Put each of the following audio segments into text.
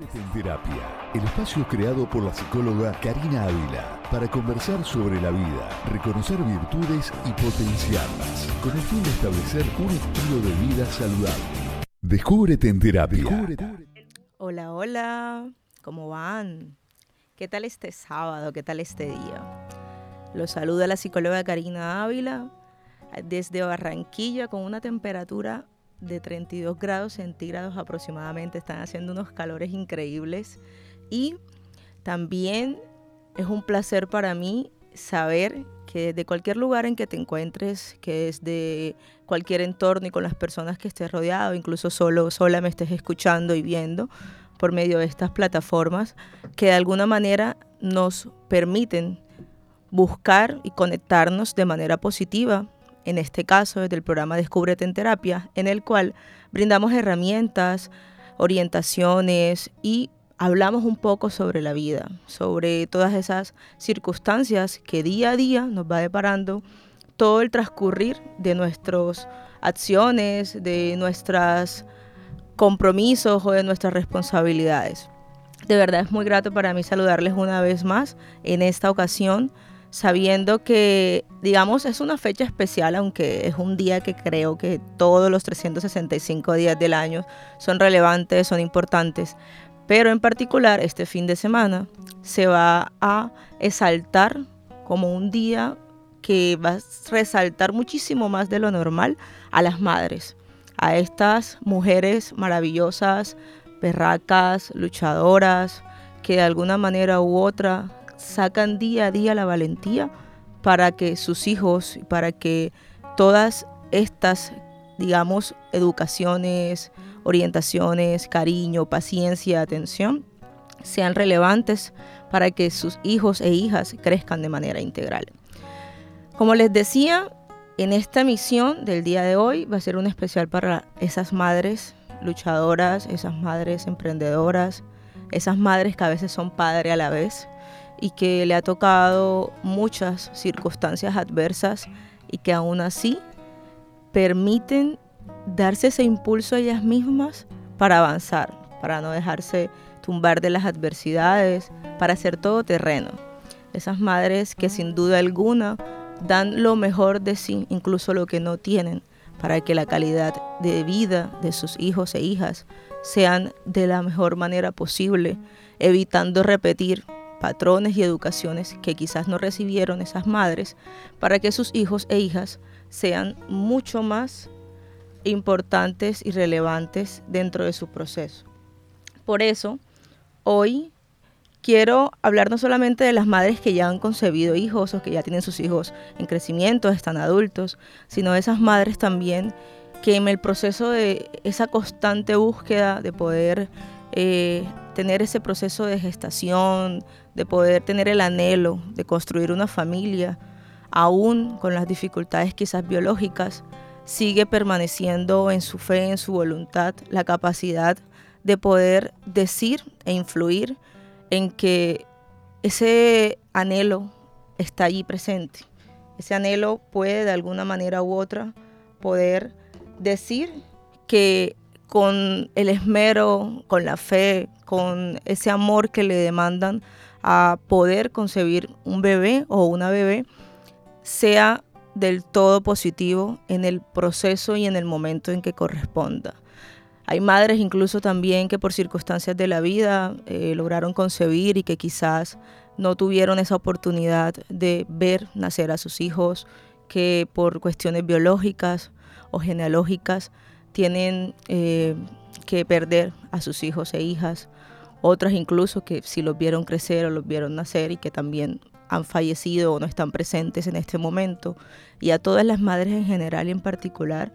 En Terapia, el espacio creado por la psicóloga Karina Ávila para conversar sobre la vida, reconocer virtudes y potenciarlas, con el fin de establecer un estilo de vida saludable. Descúbrete en terapia. Hola, hola, ¿cómo van? ¿Qué tal este sábado? ¿Qué tal este día? Los saluda la psicóloga Karina Ávila desde Barranquilla con una temperatura de 32 grados centígrados aproximadamente. Están haciendo unos calores increíbles. Y también es un placer para mí saber que de cualquier lugar en que te encuentres, que desde cualquier entorno y con las personas que estés rodeado, incluso solo, sola me estés escuchando y viendo por medio de estas plataformas, que de alguna manera nos permiten buscar y conectarnos de manera positiva en este caso desde el programa Descúbrete en Terapia, en el cual brindamos herramientas, orientaciones y hablamos un poco sobre la vida, sobre todas esas circunstancias que día a día nos va deparando todo el transcurrir de nuestras acciones, de nuestros compromisos o de nuestras responsabilidades. De verdad es muy grato para mí saludarles una vez más en esta ocasión sabiendo que, digamos, es una fecha especial, aunque es un día que creo que todos los 365 días del año son relevantes, son importantes, pero en particular este fin de semana se va a exaltar como un día que va a resaltar muchísimo más de lo normal a las madres, a estas mujeres maravillosas, perracas, luchadoras, que de alguna manera u otra sacan día a día la valentía para que sus hijos, para que todas estas, digamos, educaciones, orientaciones, cariño, paciencia, atención, sean relevantes para que sus hijos e hijas crezcan de manera integral. Como les decía, en esta misión del día de hoy va a ser un especial para esas madres luchadoras, esas madres emprendedoras, esas madres que a veces son padre a la vez, y que le ha tocado muchas circunstancias adversas y que aún así permiten darse ese impulso a ellas mismas para avanzar, para no dejarse tumbar de las adversidades, para ser todo terreno. Esas madres que sin duda alguna dan lo mejor de sí, incluso lo que no tienen, para que la calidad de vida de sus hijos e hijas sean de la mejor manera posible, evitando repetir patrones y educaciones que quizás no recibieron esas madres para que sus hijos e hijas sean mucho más importantes y relevantes dentro de su proceso. Por eso, hoy quiero hablar no solamente de las madres que ya han concebido hijos o que ya tienen sus hijos en crecimiento, están adultos, sino de esas madres también que en el proceso de esa constante búsqueda de poder eh, tener ese proceso de gestación, de poder tener el anhelo de construir una familia, aún con las dificultades quizás biológicas, sigue permaneciendo en su fe, en su voluntad, la capacidad de poder decir e influir en que ese anhelo está allí presente. Ese anhelo puede de alguna manera u otra poder decir que con el esmero, con la fe, con ese amor que le demandan a poder concebir un bebé o una bebé, sea del todo positivo en el proceso y en el momento en que corresponda. Hay madres incluso también que por circunstancias de la vida eh, lograron concebir y que quizás no tuvieron esa oportunidad de ver nacer a sus hijos, que por cuestiones biológicas o genealógicas tienen eh, que perder a sus hijos e hijas, otras incluso que si los vieron crecer o los vieron nacer y que también han fallecido o no están presentes en este momento, y a todas las madres en general y en particular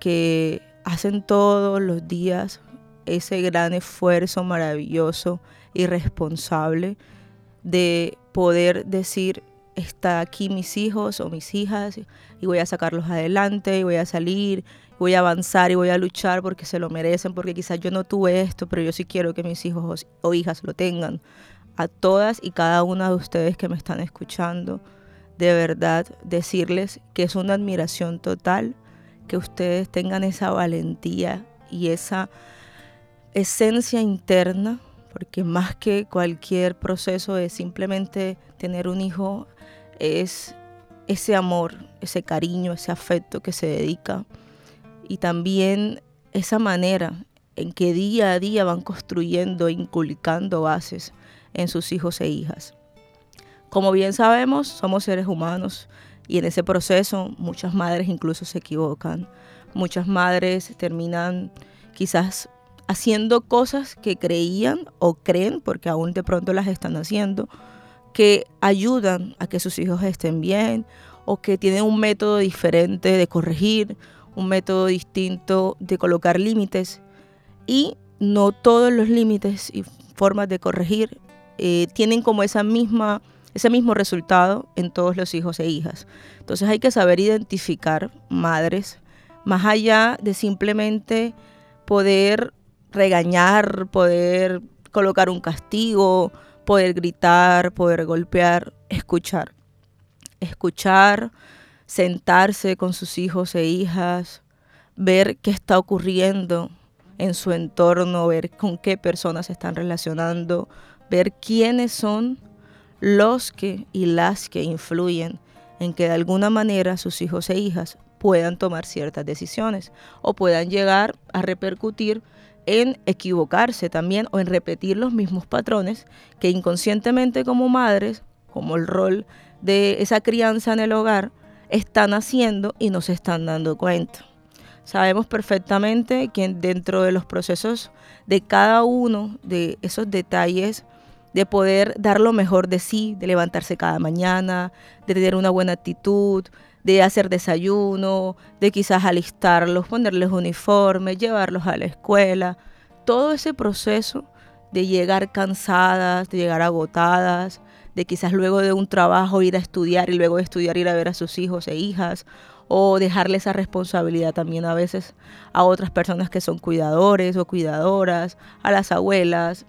que hacen todos los días ese gran esfuerzo maravilloso y responsable de poder decir, está aquí mis hijos o mis hijas y voy a sacarlos adelante y voy a salir voy a avanzar y voy a luchar porque se lo merecen, porque quizás yo no tuve esto, pero yo sí quiero que mis hijos o hijas lo tengan. A todas y cada una de ustedes que me están escuchando, de verdad decirles que es una admiración total que ustedes tengan esa valentía y esa esencia interna porque más que cualquier proceso de simplemente tener un hijo, es ese amor, ese cariño, ese afecto que se dedica y también esa manera en que día a día van construyendo e inculcando bases en sus hijos e hijas. Como bien sabemos, somos seres humanos y en ese proceso muchas madres incluso se equivocan. Muchas madres terminan quizás haciendo cosas que creían o creen, porque aún de pronto las están haciendo, que ayudan a que sus hijos estén bien o que tienen un método diferente de corregir, un método distinto de colocar límites y no todos los límites y formas de corregir eh, tienen como esa misma, ese mismo resultado en todos los hijos e hijas. Entonces hay que saber identificar madres, más allá de simplemente poder regañar, poder colocar un castigo, poder gritar, poder golpear, escuchar. Escuchar, sentarse con sus hijos e hijas, ver qué está ocurriendo en su entorno, ver con qué personas se están relacionando, ver quiénes son los que y las que influyen en que de alguna manera sus hijos e hijas puedan tomar ciertas decisiones o puedan llegar a repercutir en equivocarse también o en repetir los mismos patrones que inconscientemente como madres, como el rol de esa crianza en el hogar, están haciendo y no se están dando cuenta. Sabemos perfectamente que dentro de los procesos de cada uno de esos detalles, de poder dar lo mejor de sí, de levantarse cada mañana, de tener una buena actitud, de hacer desayuno, de quizás alistarlos, ponerles uniforme, llevarlos a la escuela. Todo ese proceso de llegar cansadas, de llegar agotadas, de quizás luego de un trabajo ir a estudiar y luego de estudiar ir a ver a sus hijos e hijas, o dejarle esa responsabilidad también a veces a otras personas que son cuidadores o cuidadoras, a las abuelas.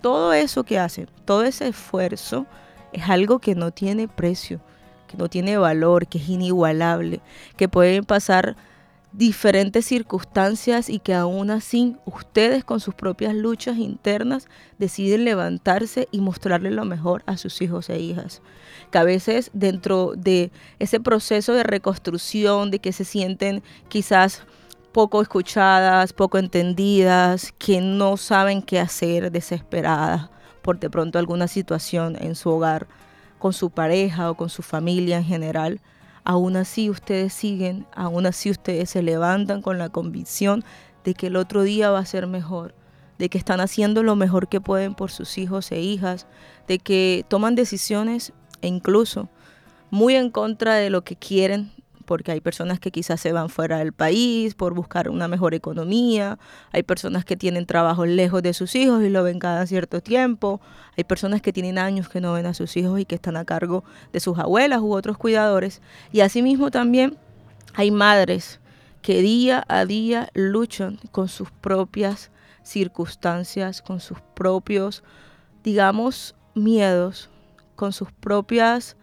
Todo eso que hacen, todo ese esfuerzo es algo que no tiene precio que no tiene valor, que es inigualable, que pueden pasar diferentes circunstancias y que aún así ustedes con sus propias luchas internas deciden levantarse y mostrarle lo mejor a sus hijos e hijas. Que a veces dentro de ese proceso de reconstrucción, de que se sienten quizás poco escuchadas, poco entendidas, que no saben qué hacer, desesperadas por de pronto alguna situación en su hogar, con su pareja o con su familia en general, aún así ustedes siguen, aún así ustedes se levantan con la convicción de que el otro día va a ser mejor, de que están haciendo lo mejor que pueden por sus hijos e hijas, de que toman decisiones e incluso muy en contra de lo que quieren porque hay personas que quizás se van fuera del país por buscar una mejor economía, hay personas que tienen trabajos lejos de sus hijos y lo ven cada cierto tiempo, hay personas que tienen años que no ven a sus hijos y que están a cargo de sus abuelas u otros cuidadores, y asimismo también hay madres que día a día luchan con sus propias circunstancias, con sus propios, digamos, miedos, con sus propias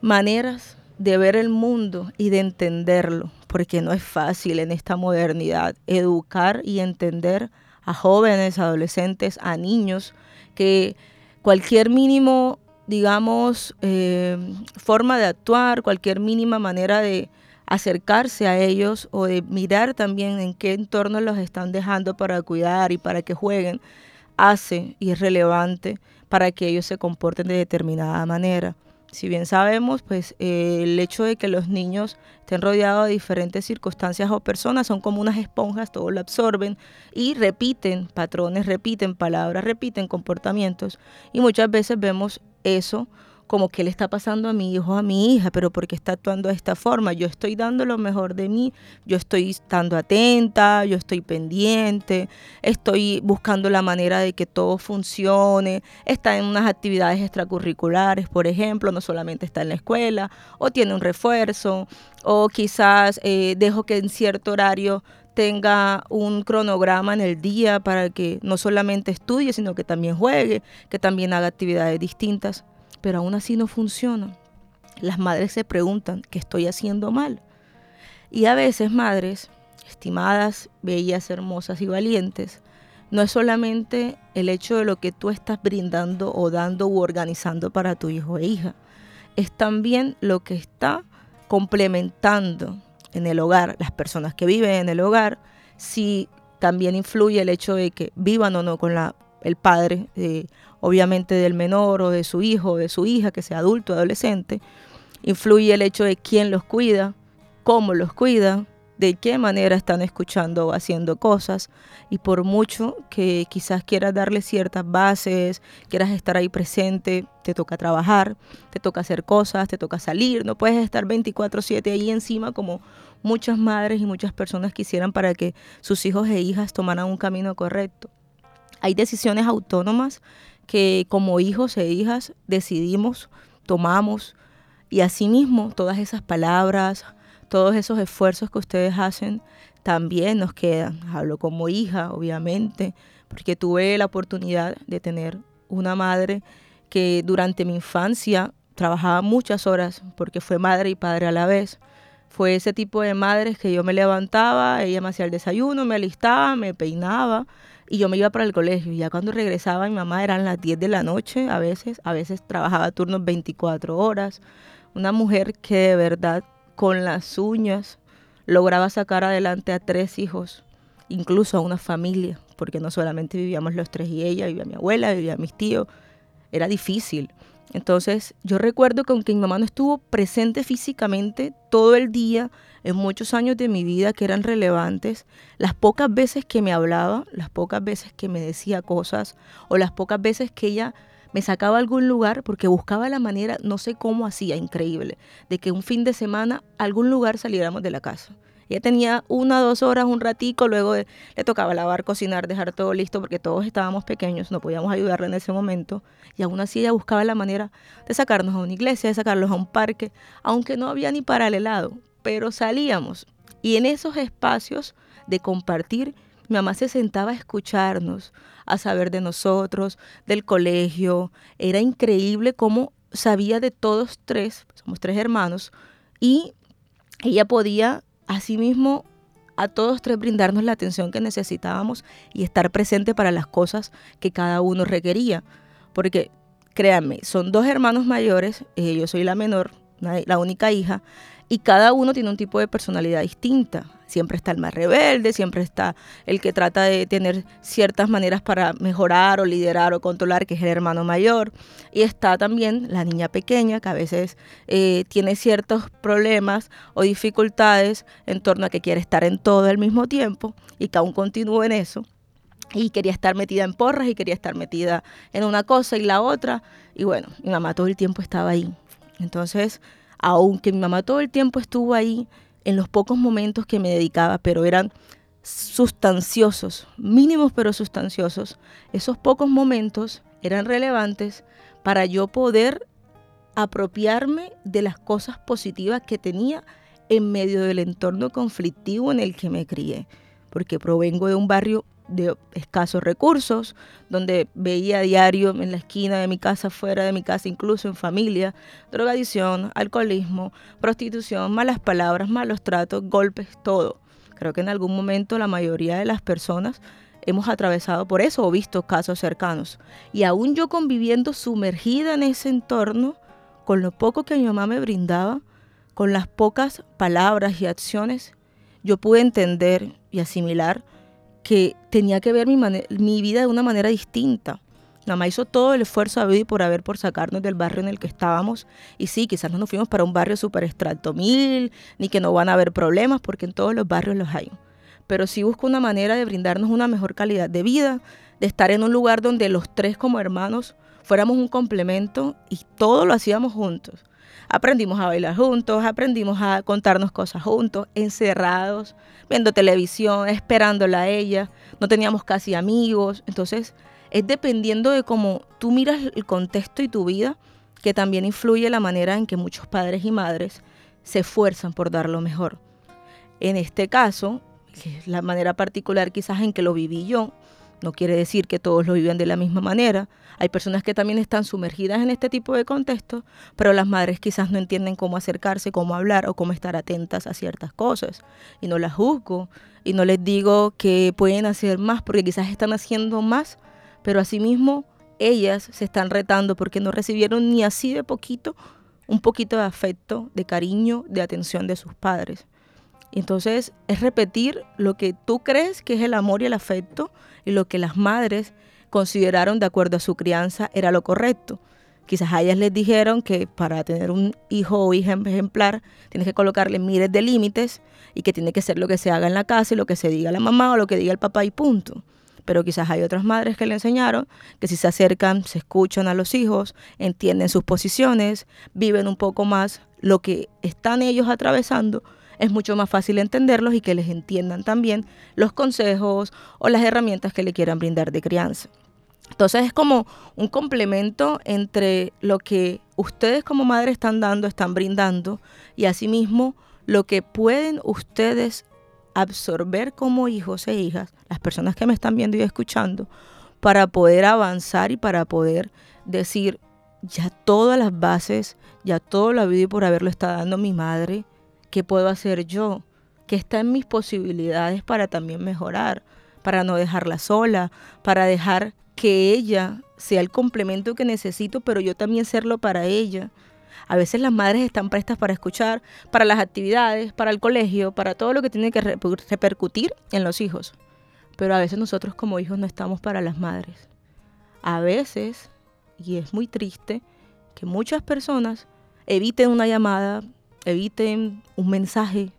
maneras de ver el mundo y de entenderlo, porque no es fácil en esta modernidad educar y entender a jóvenes, adolescentes, a niños, que cualquier mínimo, digamos, eh, forma de actuar, cualquier mínima manera de acercarse a ellos o de mirar también en qué entorno los están dejando para cuidar y para que jueguen, hace y es relevante para que ellos se comporten de determinada manera si bien sabemos, pues eh, el hecho de que los niños estén rodeados de diferentes circunstancias o personas son como unas esponjas, todo lo absorben y repiten patrones, repiten palabras, repiten comportamientos. Y muchas veces vemos eso como que le está pasando a mi hijo a mi hija, pero porque está actuando de esta forma. Yo estoy dando lo mejor de mí, yo estoy estando atenta, yo estoy pendiente, estoy buscando la manera de que todo funcione, está en unas actividades extracurriculares, por ejemplo, no solamente está en la escuela, o tiene un refuerzo, o quizás eh, dejo que en cierto horario tenga un cronograma en el día para que no solamente estudie, sino que también juegue, que también haga actividades distintas pero aún así no funciona. Las madres se preguntan, ¿qué estoy haciendo mal? Y a veces madres, estimadas, bellas, hermosas y valientes, no es solamente el hecho de lo que tú estás brindando o dando u organizando para tu hijo e hija, es también lo que está complementando en el hogar, las personas que viven en el hogar, si también influye el hecho de que vivan o no con la, el padre, obviamente del menor o de su hijo o de su hija, que sea adulto, adolescente, influye el hecho de quién los cuida, cómo los cuida, de qué manera están escuchando o haciendo cosas y por mucho que quizás quieras darle ciertas bases, quieras estar ahí presente, te toca trabajar, te toca hacer cosas, te toca salir, no puedes estar 24/7 ahí encima como muchas madres y muchas personas quisieran para que sus hijos e hijas tomaran un camino correcto. Hay decisiones autónomas que como hijos e hijas decidimos, tomamos y asimismo todas esas palabras, todos esos esfuerzos que ustedes hacen también nos quedan. Hablo como hija, obviamente, porque tuve la oportunidad de tener una madre que durante mi infancia trabajaba muchas horas porque fue madre y padre a la vez. Fue ese tipo de madres que yo me levantaba, ella me hacía el desayuno, me alistaba, me peinaba y yo me iba para el colegio. Y ya cuando regresaba mi mamá eran las 10 de la noche a veces, a veces trabajaba turnos 24 horas. Una mujer que de verdad con las uñas lograba sacar adelante a tres hijos, incluso a una familia, porque no solamente vivíamos los tres y ella, vivía mi abuela, vivía mis tíos, era difícil. Entonces yo recuerdo que aunque mi mamá no estuvo presente físicamente todo el día, en muchos años de mi vida que eran relevantes, las pocas veces que me hablaba, las pocas veces que me decía cosas o las pocas veces que ella me sacaba a algún lugar porque buscaba la manera, no sé cómo hacía, increíble, de que un fin de semana algún lugar saliéramos de la casa. Ella tenía una, dos horas, un ratico, luego le tocaba lavar, cocinar, dejar todo listo porque todos estábamos pequeños, no podíamos ayudarle en ese momento. Y aún así ella buscaba la manera de sacarnos a una iglesia, de sacarlos a un parque, aunque no había ni para el helado, pero salíamos. Y en esos espacios de compartir, mi mamá se sentaba a escucharnos, a saber de nosotros, del colegio. Era increíble cómo sabía de todos tres, somos tres hermanos, y ella podía asimismo a todos tres brindarnos la atención que necesitábamos y estar presente para las cosas que cada uno requería. Porque créanme, son dos hermanos mayores, eh, yo soy la menor, la única hija, y cada uno tiene un tipo de personalidad distinta. Siempre está el más rebelde, siempre está el que trata de tener ciertas maneras para mejorar o liderar o controlar, que es el hermano mayor. Y está también la niña pequeña, que a veces eh, tiene ciertos problemas o dificultades en torno a que quiere estar en todo al mismo tiempo y que aún continúa en eso y quería estar metida en porras y quería estar metida en una cosa y la otra. Y bueno, mi mamá todo el tiempo estaba ahí. Entonces, aunque mi mamá todo el tiempo estuvo ahí, en los pocos momentos que me dedicaba, pero eran sustanciosos, mínimos pero sustanciosos, esos pocos momentos eran relevantes para yo poder apropiarme de las cosas positivas que tenía en medio del entorno conflictivo en el que me crié, porque provengo de un barrio de escasos recursos, donde veía a diario en la esquina de mi casa, fuera de mi casa, incluso en familia, drogadicción, alcoholismo, prostitución, malas palabras, malos tratos, golpes, todo. Creo que en algún momento la mayoría de las personas hemos atravesado por eso o visto casos cercanos. Y aún yo conviviendo sumergida en ese entorno, con lo poco que mi mamá me brindaba, con las pocas palabras y acciones, yo pude entender y asimilar que tenía que ver mi, mi vida de una manera distinta. Mamá hizo todo el esfuerzo a y por haber por sacarnos del barrio en el que estábamos. Y sí, quizás no nos fuimos para un barrio súper extracto mil, ni que no van a haber problemas, porque en todos los barrios los hay. Pero sí busco una manera de brindarnos una mejor calidad de vida, de estar en un lugar donde los tres como hermanos fuéramos un complemento y todo lo hacíamos juntos. Aprendimos a bailar juntos, aprendimos a contarnos cosas juntos, encerrados, viendo televisión, esperándola a ella. No teníamos casi amigos. Entonces, es dependiendo de cómo tú miras el contexto y tu vida, que también influye la manera en que muchos padres y madres se esfuerzan por dar lo mejor. En este caso, la manera particular quizás en que lo viví yo, no quiere decir que todos lo viven de la misma manera. Hay personas que también están sumergidas en este tipo de contexto, pero las madres quizás no entienden cómo acercarse, cómo hablar o cómo estar atentas a ciertas cosas. Y no las juzgo. y no les digo que pueden hacer más porque quizás están haciendo más, pero asimismo ellas se están retando porque no recibieron ni así de poquito un poquito de afecto, de cariño, de atención de sus padres. Entonces es repetir lo que tú crees que es el amor y el afecto y lo que las madres consideraron de acuerdo a su crianza era lo correcto. Quizás a ellas les dijeron que para tener un hijo o hija ejemplar tienes que colocarle miles de límites y que tiene que ser lo que se haga en la casa y lo que se diga la mamá o lo que diga el papá y punto. Pero quizás hay otras madres que le enseñaron que si se acercan, se escuchan a los hijos, entienden sus posiciones, viven un poco más lo que están ellos atravesando, es mucho más fácil entenderlos y que les entiendan también los consejos o las herramientas que le quieran brindar de crianza. Entonces es como un complemento entre lo que ustedes como madres están dando, están brindando, y asimismo lo que pueden ustedes absorber como hijos e hijas, las personas que me están viendo y escuchando, para poder avanzar y para poder decir, ya todas las bases, ya todo lo habido y por haberlo está dando mi madre, ¿qué puedo hacer yo? ¿Qué está en mis posibilidades para también mejorar? Para no dejarla sola, para dejar que ella sea el complemento que necesito, pero yo también serlo para ella. A veces las madres están prestas para escuchar, para las actividades, para el colegio, para todo lo que tiene que repercutir en los hijos. Pero a veces nosotros como hijos no estamos para las madres. A veces, y es muy triste, que muchas personas eviten una llamada, eviten un mensaje,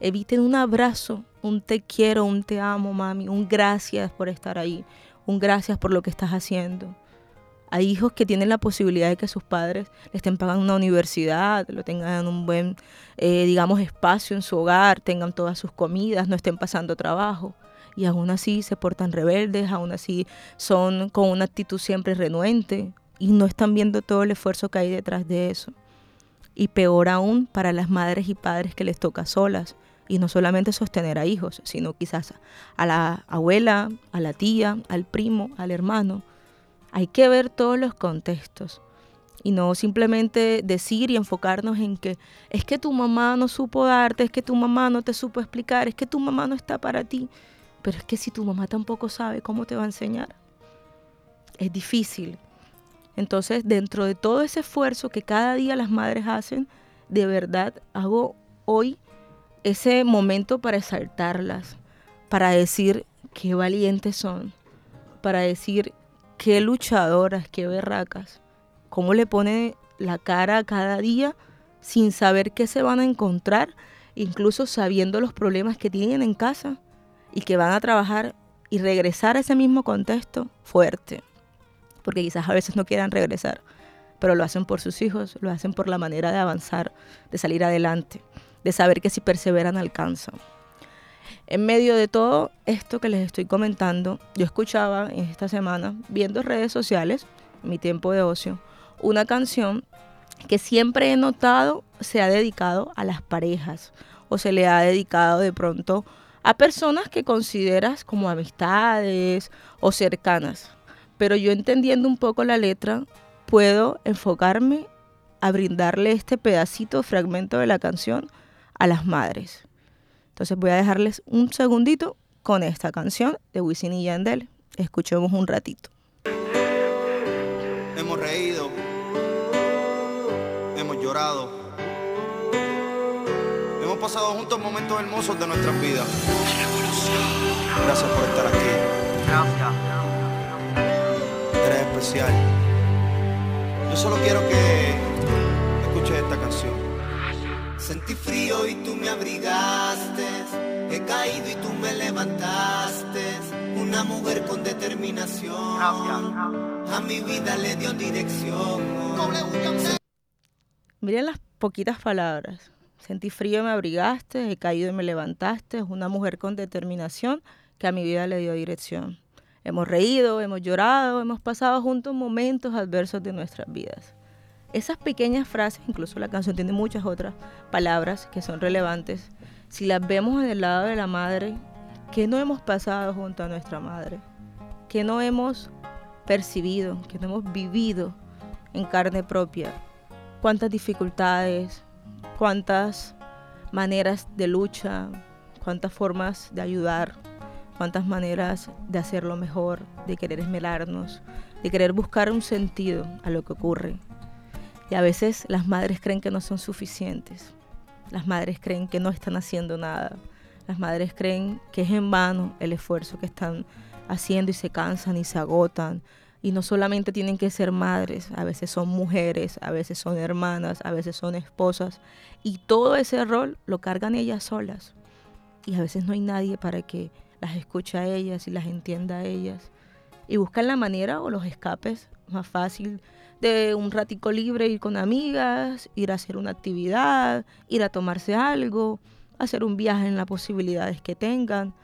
eviten un abrazo, un te quiero, un te amo, mami, un gracias por estar ahí, un gracias por lo que estás haciendo. Hay hijos que tienen la posibilidad de que sus padres le estén pagando una universidad, lo tengan en un buen, eh, digamos, espacio en su hogar, tengan todas sus comidas, no estén pasando trabajo. Y aún así se portan rebeldes, aún así son con una actitud siempre renuente y no están viendo todo el esfuerzo que hay detrás de eso. Y peor aún para las madres y padres que les toca solas, y no solamente sostener a hijos, sino quizás a la abuela, a la tía, al primo, al hermano. Hay que ver todos los contextos y no simplemente decir y enfocarnos en que es que tu mamá no supo darte, es que tu mamá no te supo explicar, es que tu mamá no está para ti. Pero es que si tu mamá tampoco sabe, ¿cómo te va a enseñar? Es difícil. Entonces, dentro de todo ese esfuerzo que cada día las madres hacen, de verdad hago hoy ese momento para exaltarlas, para decir qué valientes son, para decir qué luchadoras, qué berracas, cómo le pone la cara cada día sin saber qué se van a encontrar, incluso sabiendo los problemas que tienen en casa y que van a trabajar y regresar a ese mismo contexto fuerte, porque quizás a veces no quieran regresar, pero lo hacen por sus hijos, lo hacen por la manera de avanzar, de salir adelante de saber que si perseveran alcanzan. En medio de todo esto que les estoy comentando, yo escuchaba esta semana, viendo redes sociales, mi tiempo de ocio, una canción que siempre he notado se ha dedicado a las parejas o se le ha dedicado de pronto a personas que consideras como amistades o cercanas. Pero yo entendiendo un poco la letra, puedo enfocarme a brindarle este pedacito, fragmento de la canción a las madres. Entonces voy a dejarles un segundito con esta canción de Wisin y Yandel. Escuchemos un ratito. Hemos reído, hemos llorado, hemos pasado juntos momentos hermosos de nuestras vidas. Gracias por estar aquí. Gracias. Especial. Yo solo quiero que escuches esta canción. Sentí frío y tú me abrigaste. He caído y tú me levantaste. Una mujer con determinación. A mi vida le dio dirección. Miren las poquitas palabras. Sentí frío y me abrigaste. He caído y me levantaste. Una mujer con determinación que a mi vida le dio dirección. Hemos reído, hemos llorado, hemos pasado juntos momentos adversos de nuestras vidas. Esas pequeñas frases, incluso la canción tiene muchas otras palabras que son relevantes, si las vemos en el lado de la madre, ¿qué no hemos pasado junto a nuestra madre? ¿Qué no hemos percibido? ¿Qué no hemos vivido en carne propia? ¿Cuántas dificultades? ¿Cuántas maneras de lucha? cuántas formas de ayudar, cuántas maneras de hacerlo mejor, de querer esmerarnos, de querer buscar un sentido a lo que ocurre. Y a veces las madres creen que no son suficientes. Las madres creen que no están haciendo nada. Las madres creen que es en vano el esfuerzo que están haciendo y se cansan y se agotan. Y no solamente tienen que ser madres, a veces son mujeres, a veces son hermanas, a veces son esposas. Y todo ese rol lo cargan ellas solas. Y a veces no hay nadie para que las escuche a ellas y las entienda a ellas. Y buscan la manera o los escapes más fácil de un ratico libre ir con amigas, ir a hacer una actividad, ir a tomarse algo, hacer un viaje en las posibilidades que tengan,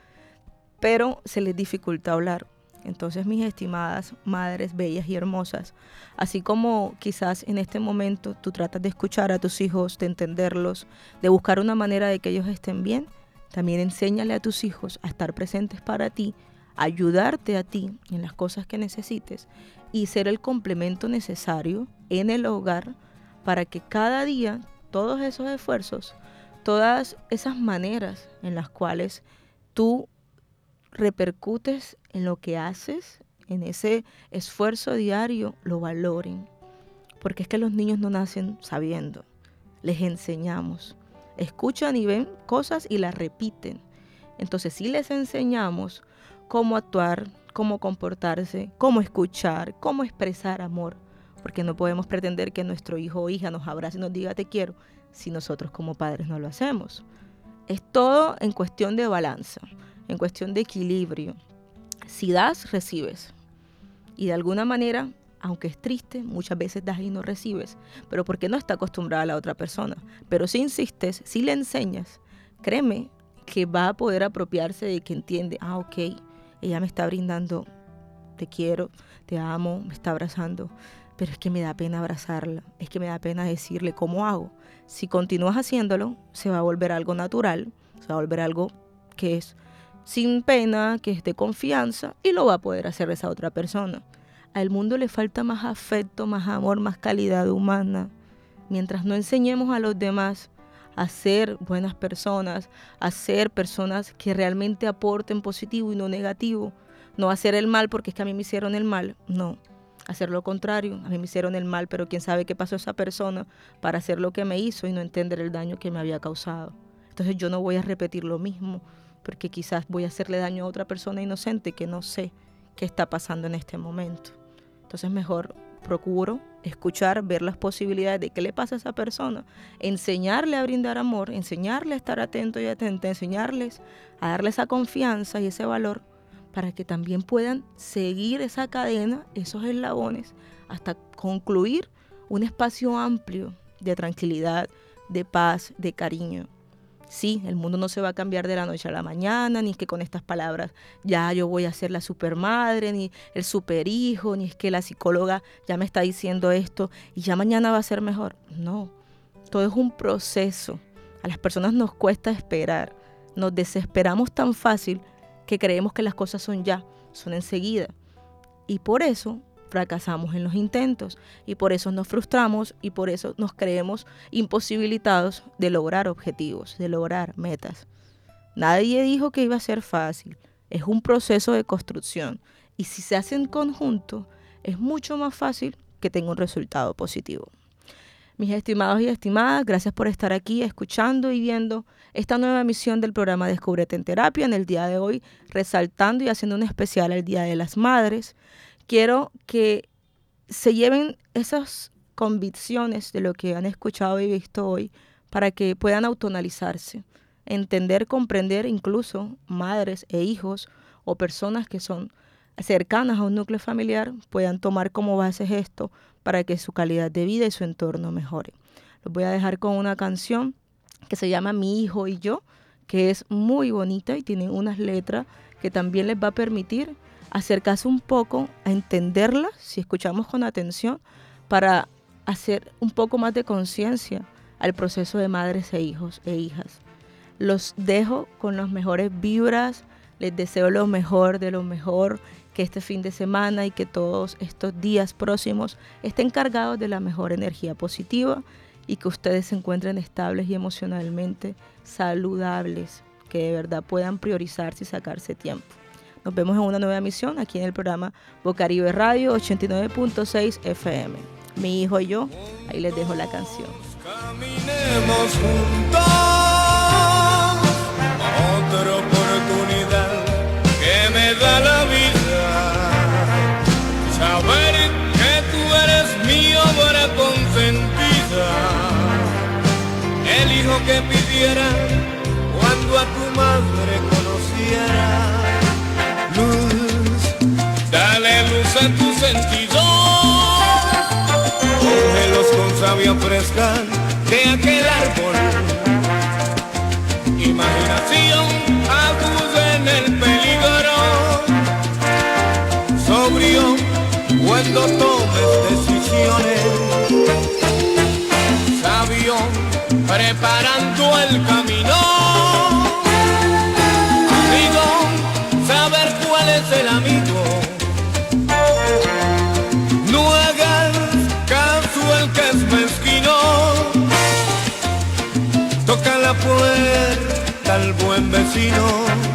pero se les dificulta hablar. Entonces, mis estimadas madres bellas y hermosas, así como quizás en este momento tú tratas de escuchar a tus hijos, de entenderlos, de buscar una manera de que ellos estén bien, también enséñale a tus hijos a estar presentes para ti, ayudarte a ti en las cosas que necesites y ser el complemento necesario en el hogar para que cada día todos esos esfuerzos, todas esas maneras en las cuales tú repercutes en lo que haces, en ese esfuerzo diario, lo valoren. Porque es que los niños no nacen sabiendo, les enseñamos. Escuchan y ven cosas y las repiten. Entonces, si les enseñamos cómo actuar, cómo comportarse, cómo escuchar, cómo expresar amor, porque no podemos pretender que nuestro hijo o hija nos abrace y nos diga te quiero si nosotros como padres no lo hacemos. Es todo en cuestión de balanza, en cuestión de equilibrio. Si das, recibes. Y de alguna manera, aunque es triste, muchas veces das y no recibes, pero porque no está acostumbrada a la otra persona. Pero si insistes, si le enseñas, créeme que va a poder apropiarse de que entiende, ah, ok, ella me está brindando, te quiero, te amo, me está abrazando, pero es que me da pena abrazarla, es que me da pena decirle cómo hago. Si continúas haciéndolo, se va a volver algo natural, se va a volver algo que es sin pena, que es de confianza y lo va a poder hacer esa otra persona. Al mundo le falta más afecto, más amor, más calidad humana. Mientras no enseñemos a los demás a ser buenas personas, a ser personas que realmente aporten positivo y no negativo. No hacer el mal porque es que a mí me hicieron el mal, no. Hacer lo contrario, a mí me hicieron el mal, pero quién sabe qué pasó esa persona para hacer lo que me hizo y no entender el daño que me había causado. Entonces yo no voy a repetir lo mismo, porque quizás voy a hacerle daño a otra persona inocente que no sé qué está pasando en este momento. Entonces mejor procuro escuchar, ver las posibilidades de qué le pasa a esa persona, enseñarle a brindar amor, enseñarle a estar atento y atento, enseñarles a darle esa confianza y ese valor para que también puedan seguir esa cadena, esos eslabones, hasta concluir un espacio amplio de tranquilidad, de paz, de cariño. Sí, el mundo no se va a cambiar de la noche a la mañana, ni es que con estas palabras ya yo voy a ser la supermadre, ni el superhijo, ni es que la psicóloga ya me está diciendo esto y ya mañana va a ser mejor. No, todo es un proceso. A las personas nos cuesta esperar. Nos desesperamos tan fácil que creemos que las cosas son ya, son enseguida. Y por eso fracasamos en los intentos y por eso nos frustramos y por eso nos creemos imposibilitados de lograr objetivos, de lograr metas. Nadie dijo que iba a ser fácil, es un proceso de construcción y si se hace en conjunto es mucho más fácil que tenga un resultado positivo. Mis estimados y estimadas, gracias por estar aquí escuchando y viendo esta nueva emisión del programa Descúbrete en Terapia en el día de hoy, resaltando y haciendo un especial al Día de las Madres quiero que se lleven esas convicciones de lo que han escuchado y visto hoy para que puedan autonalizarse, entender, comprender incluso madres e hijos o personas que son cercanas a un núcleo familiar puedan tomar como base esto para que su calidad de vida y su entorno mejore. Los voy a dejar con una canción que se llama Mi hijo y yo, que es muy bonita y tiene unas letras que también les va a permitir acercarse un poco a entenderla, si escuchamos con atención, para hacer un poco más de conciencia al proceso de madres e hijos e hijas. Los dejo con las mejores vibras, les deseo lo mejor de lo mejor, que este fin de semana y que todos estos días próximos estén cargados de la mejor energía positiva y que ustedes se encuentren estables y emocionalmente saludables que de verdad puedan priorizarse y sacarse tiempo. Nos vemos en una nueva emisión aquí en el programa Bocaribe Radio 89.6 FM. Mi hijo y yo, ahí les dejo la canción. Caminemos juntos, otra oportunidad que me da la vida. Saber que tú eres mi obra consentida, el hijo que pidiera cuando a tu madre a tu sentido, cógelos con savia fresca de aquel árbol. Imaginación aguda en el peligro, sobrio cuando tomes decisiones, sabio preparando el camino. Amigo, saber cuál es el amigo. Puerta al buen vecino.